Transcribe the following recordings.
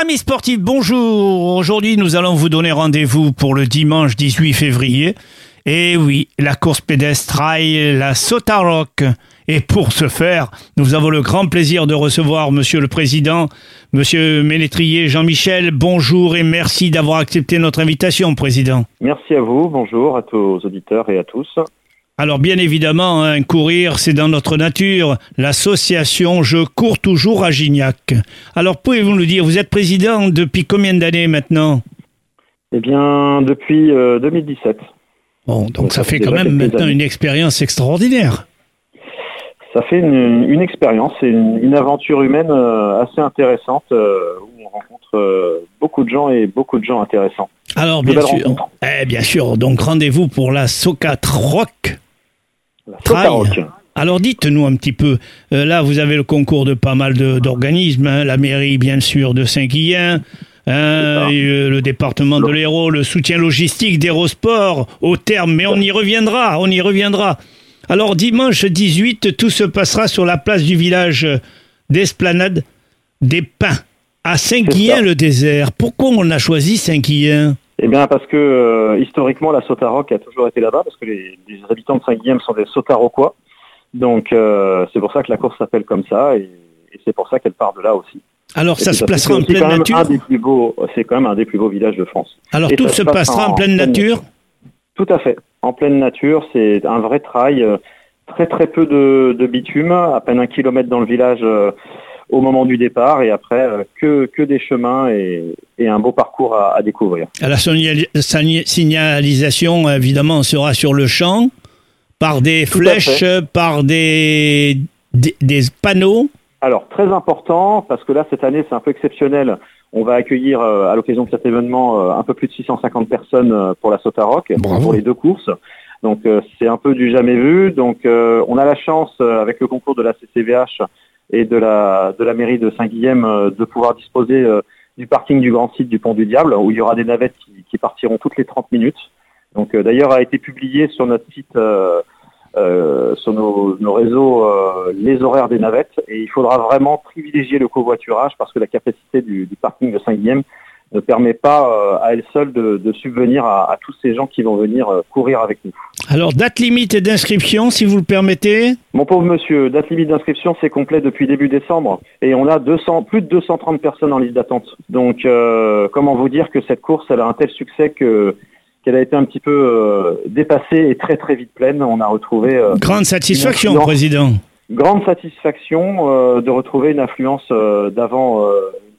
Amis sportifs, bonjour. Aujourd'hui, nous allons vous donner rendez-vous pour le dimanche 18 février. Et oui, la course pédestre trail, la Sotaroc. Et pour ce faire, nous avons le grand plaisir de recevoir Monsieur le Président, Monsieur Ménétrier Jean-Michel. Bonjour et merci d'avoir accepté notre invitation, Président. Merci à vous, bonjour à tous aux auditeurs et à tous. Alors bien évidemment, hein, courir, c'est dans notre nature. L'association Je cours toujours à Gignac. Alors pouvez-vous nous dire, vous êtes président depuis combien d'années maintenant? Eh bien, depuis euh, 2017. Bon, donc, Donc, ça ça fait quand même maintenant années. une expérience extraordinaire. Ça fait une, une expérience et une, une aventure humaine euh, assez intéressante euh, où on rencontre euh, beaucoup de gens et beaucoup de gens intéressants. Alors bien sûr, eh, bien sûr, donc rendez-vous pour la Socat Rock. Trail. Alors dites-nous un petit peu, euh, là vous avez le concours de pas mal d'organismes, hein, la mairie bien sûr de Saint-Guillain, hein, euh, le département de Le- l'Hérault, le soutien logistique d'Hérosport au terme, mais on y reviendra, on y reviendra. Alors dimanche 18, tout se passera sur la place du village d'Esplanade des Pins, à Saint-Guillain-le-Désert. Pourquoi on a choisi Saint-Guillain Eh bien, parce que euh, historiquement, la Sotaroc a toujours été là-bas, parce que les, les habitants de Saint-Guillaume sont des Sotaroquois. Donc, euh, c'est pour ça que la course s'appelle comme ça, et, et c'est pour ça qu'elle part de là aussi. Alors Et ça se placera en pleine nature C'est quand même un des plus beaux villages de France. Alors et tout se se passe passera en en pleine nature? Tout à fait. En pleine nature, c'est un vrai trail. euh, Très très peu de, de bitume, à peine un kilomètre dans le village au moment du départ, et après euh, que, que des chemins et, et un beau parcours à, à découvrir. La signali- signa- signalisation, évidemment, sera sur le champ, par des Tout à flèches, par des, des, des panneaux. Alors très important, parce que là cette année c'est un peu exceptionnel. On va accueillir euh, à l'occasion de cet événement euh, un peu plus de 650 personnes euh, pour la Sotaroc, Bravo. pour les deux courses. Donc euh, c'est un peu du jamais vu. Donc euh, on a la chance euh, avec le concours de la CCVH et de la de la mairie de Saint-Guilhem euh, de pouvoir disposer euh, du parking du grand site du Pont du Diable où il y aura des navettes qui, partiront toutes les 30 minutes. Donc euh, d'ailleurs a été publié sur notre site sur nos, réseaux les horaires des navettes et il faudra vraiment privilégier le covoiturage parce que la capacité du, parking de Saint-Guilhem ne permet pas à elle seule de, subvenir à, tous ces gens qui vont venir courir avec nous. Alors, date limite d'inscription, si vous le permettez. Mon pauvre monsieur, date limite d'inscription, c'est complet depuis début décembre et on a 200, plus de 230 personnes en liste d'attente. Donc, euh, comment vous dire que cette course, elle a un tel succès que qu'elle a été un petit peu euh, dépassée et très très vite pleine. On a retrouvé euh, Grande satisfaction. Président. grande satisfaction de retrouver une influence d'avant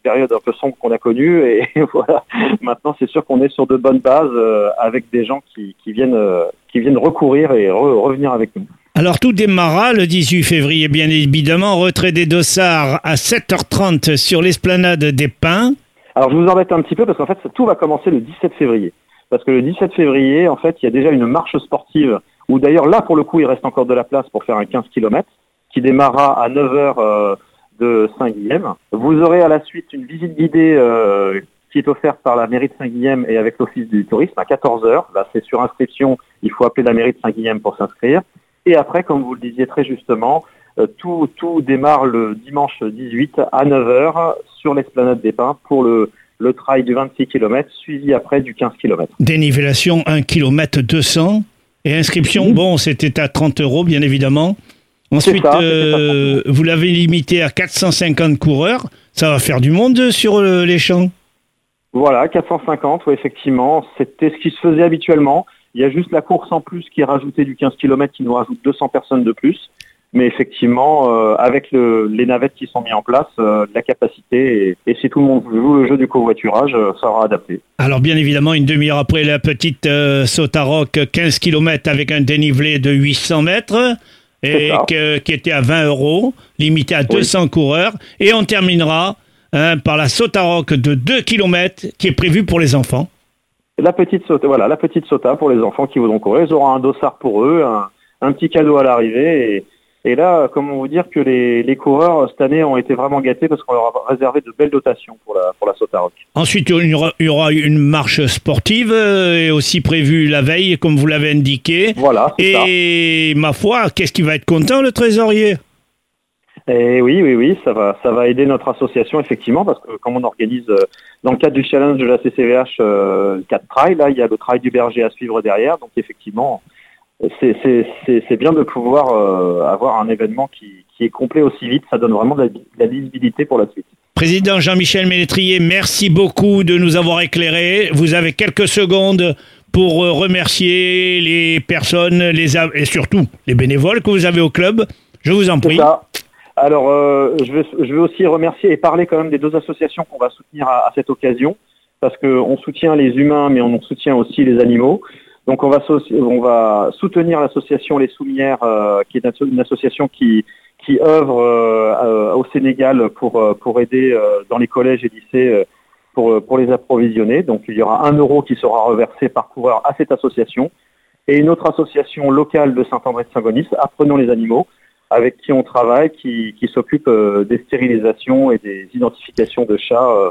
une période un peu sombre qu'on a connue et, voilà maintenant c'est sûr qu'on est sur de bonnes bases euh, avec des gens qui, qui viennent euh, qui viennent recourir et re- revenir avec nous. Alors, tout démarra le 18 février, bien évidemment. Retrait des dossards à 7h30 sur l'esplanade des Pins. Alors je vous embête un petit peu parce qu'en fait tout va commencer le 17 février parce que le 17 février en fait il y a déjà une marche sportive où d'ailleurs là pour le coup il reste encore de la place pour faire un 15 km qui démarrera à 9h euh, de Saint-Guilhem. Vous aurez à la suite une visite guidée euh, qui est offerte par la mairie de Saint-Guilhem et avec l'office du tourisme à 14h. Là c'est sur inscription, il faut appeler la mairie de Saint-Guilhem pour s'inscrire. Et après, comme vous le disiez très justement, euh, tout, tout démarre le dimanche 18 à 9h sur l'esplanade des Pins pour le, le trail du 26 km, suivi après du 15 km. Dénivellation 1 km 200. Et inscription, Mhm. bon, c'était à 30 euros, bien évidemment. Ensuite, ça, euh, vous l'avez limité à 450 coureurs. Ça va faire du monde sur euh, les champs. Voilà, 450, oui, effectivement, c'était ce qui se faisait habituellement. Il y a juste la course en plus qui est rajoutée du 15 km qui nous rajoute 200 personnes de plus. Mais effectivement, euh, avec le, les navettes qui sont mises en place, euh, la capacité, et, et si tout le monde joue le jeu du covoiturage, euh, ça sera adapté. Alors, bien évidemment, une demi-heure après, la petite euh, Sotaroc, 15 km avec un dénivelé de 800 mètres. Et que- qui était à 20 euros, limité à 200 coureurs. Et on terminera hein, par la Sotaroc de 2 km qui est prévue pour les enfants. La petite sota, voilà, la petite sota pour les enfants qui voudront courir. Ils auront un dossard pour eux, un, un petit cadeau à l'arrivée. Et, et là, comment vous dire que les, les coureurs cette année ont été vraiment gâtés parce qu'on leur a réservé de belles dotations pour la, pour la Sota Rock. Ensuite, il y aura, il y aura une marche sportive euh, et aussi prévue la veille, comme vous l'avez indiqué. Voilà, ça. Et ma foi, qu'est-ce qui va être content le trésorier? Et oui, oui, oui, ça va, ça va aider notre association effectivement parce que comme on organise euh, dans le cadre du challenge de la CCVH euh, 4 trails, là, il y a le trail du berger à suivre derrière. Donc effectivement, c'est bien de pouvoir euh, avoir un événement qui, qui, est complet aussi vite. Ça donne vraiment de la, de la visibilité pour la suite. Président Jean-Michel Ménétrier, merci beaucoup de nous avoir éclairés. Vous avez quelques secondes pour euh, remercier les personnes les et surtout les bénévoles que vous avez au club. Je vous en prie. Ça. Alors, euh, je, vais aussi remercier et parler quand même des deux associations qu'on va soutenir à, cette occasion, parce qu'on soutient les humains, mais on soutient aussi les animaux. Donc, on va, soutenir l'association Les Soumières, euh, qui est une association qui, qui œuvre euh, au Sénégal pour, aider dans les collèges et lycées pour, les approvisionner. Donc, il y aura un euro qui sera reversé par coureur à cette association. Et une autre association locale de Saint-André de Saint-Gonis, Apprenons les animaux, avec qui on travaille, qui, qui s'occupe euh, des stérilisations et des identifications de chats euh,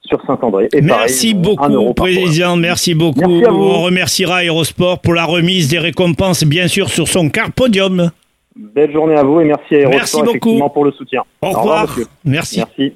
sur Saint-André. Merci pareil, beaucoup, Président. Merci beaucoup. Merci on remerciera Aérosport pour la remise des récompenses, bien sûr, sur son car podium. Belle journée à vous et merci à Aérosport merci beaucoup. pour le soutien. Au revoir. Au revoir merci. Merci.